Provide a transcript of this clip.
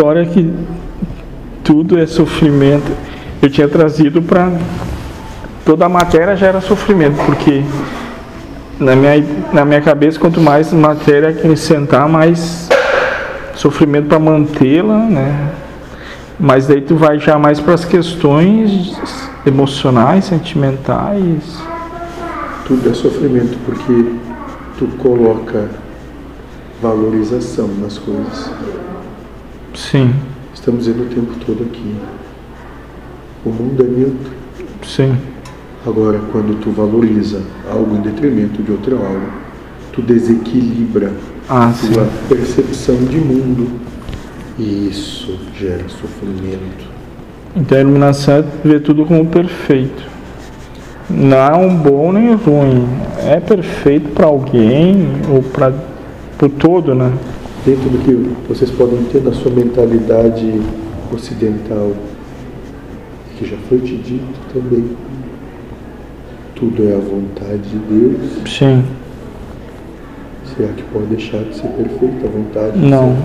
história que tudo é sofrimento. Eu tinha trazido para toda a matéria já era sofrimento, porque na minha, na minha cabeça, quanto mais matéria acrescentar, mais sofrimento para mantê-la, né? Mas daí tu vai já mais para as questões emocionais, sentimentais. Tudo é sofrimento porque tu coloca valorização nas coisas. Sim. Estamos indo o tempo todo aqui. O mundo é neutro. Sim. Agora, quando tu valoriza algo em detrimento de outro algo, tu desequilibra ah, a tua sim. percepção de mundo. E isso gera sofrimento. Então a iluminação é ver tudo como perfeito. Não é um bom nem ruim. É perfeito para alguém ou para o todo, né? Dentro do que vocês podem ter na sua mentalidade ocidental, que já foi te dito também, tudo é a vontade de Deus. Sim. Será que pode deixar de ser perfeita a vontade? Não.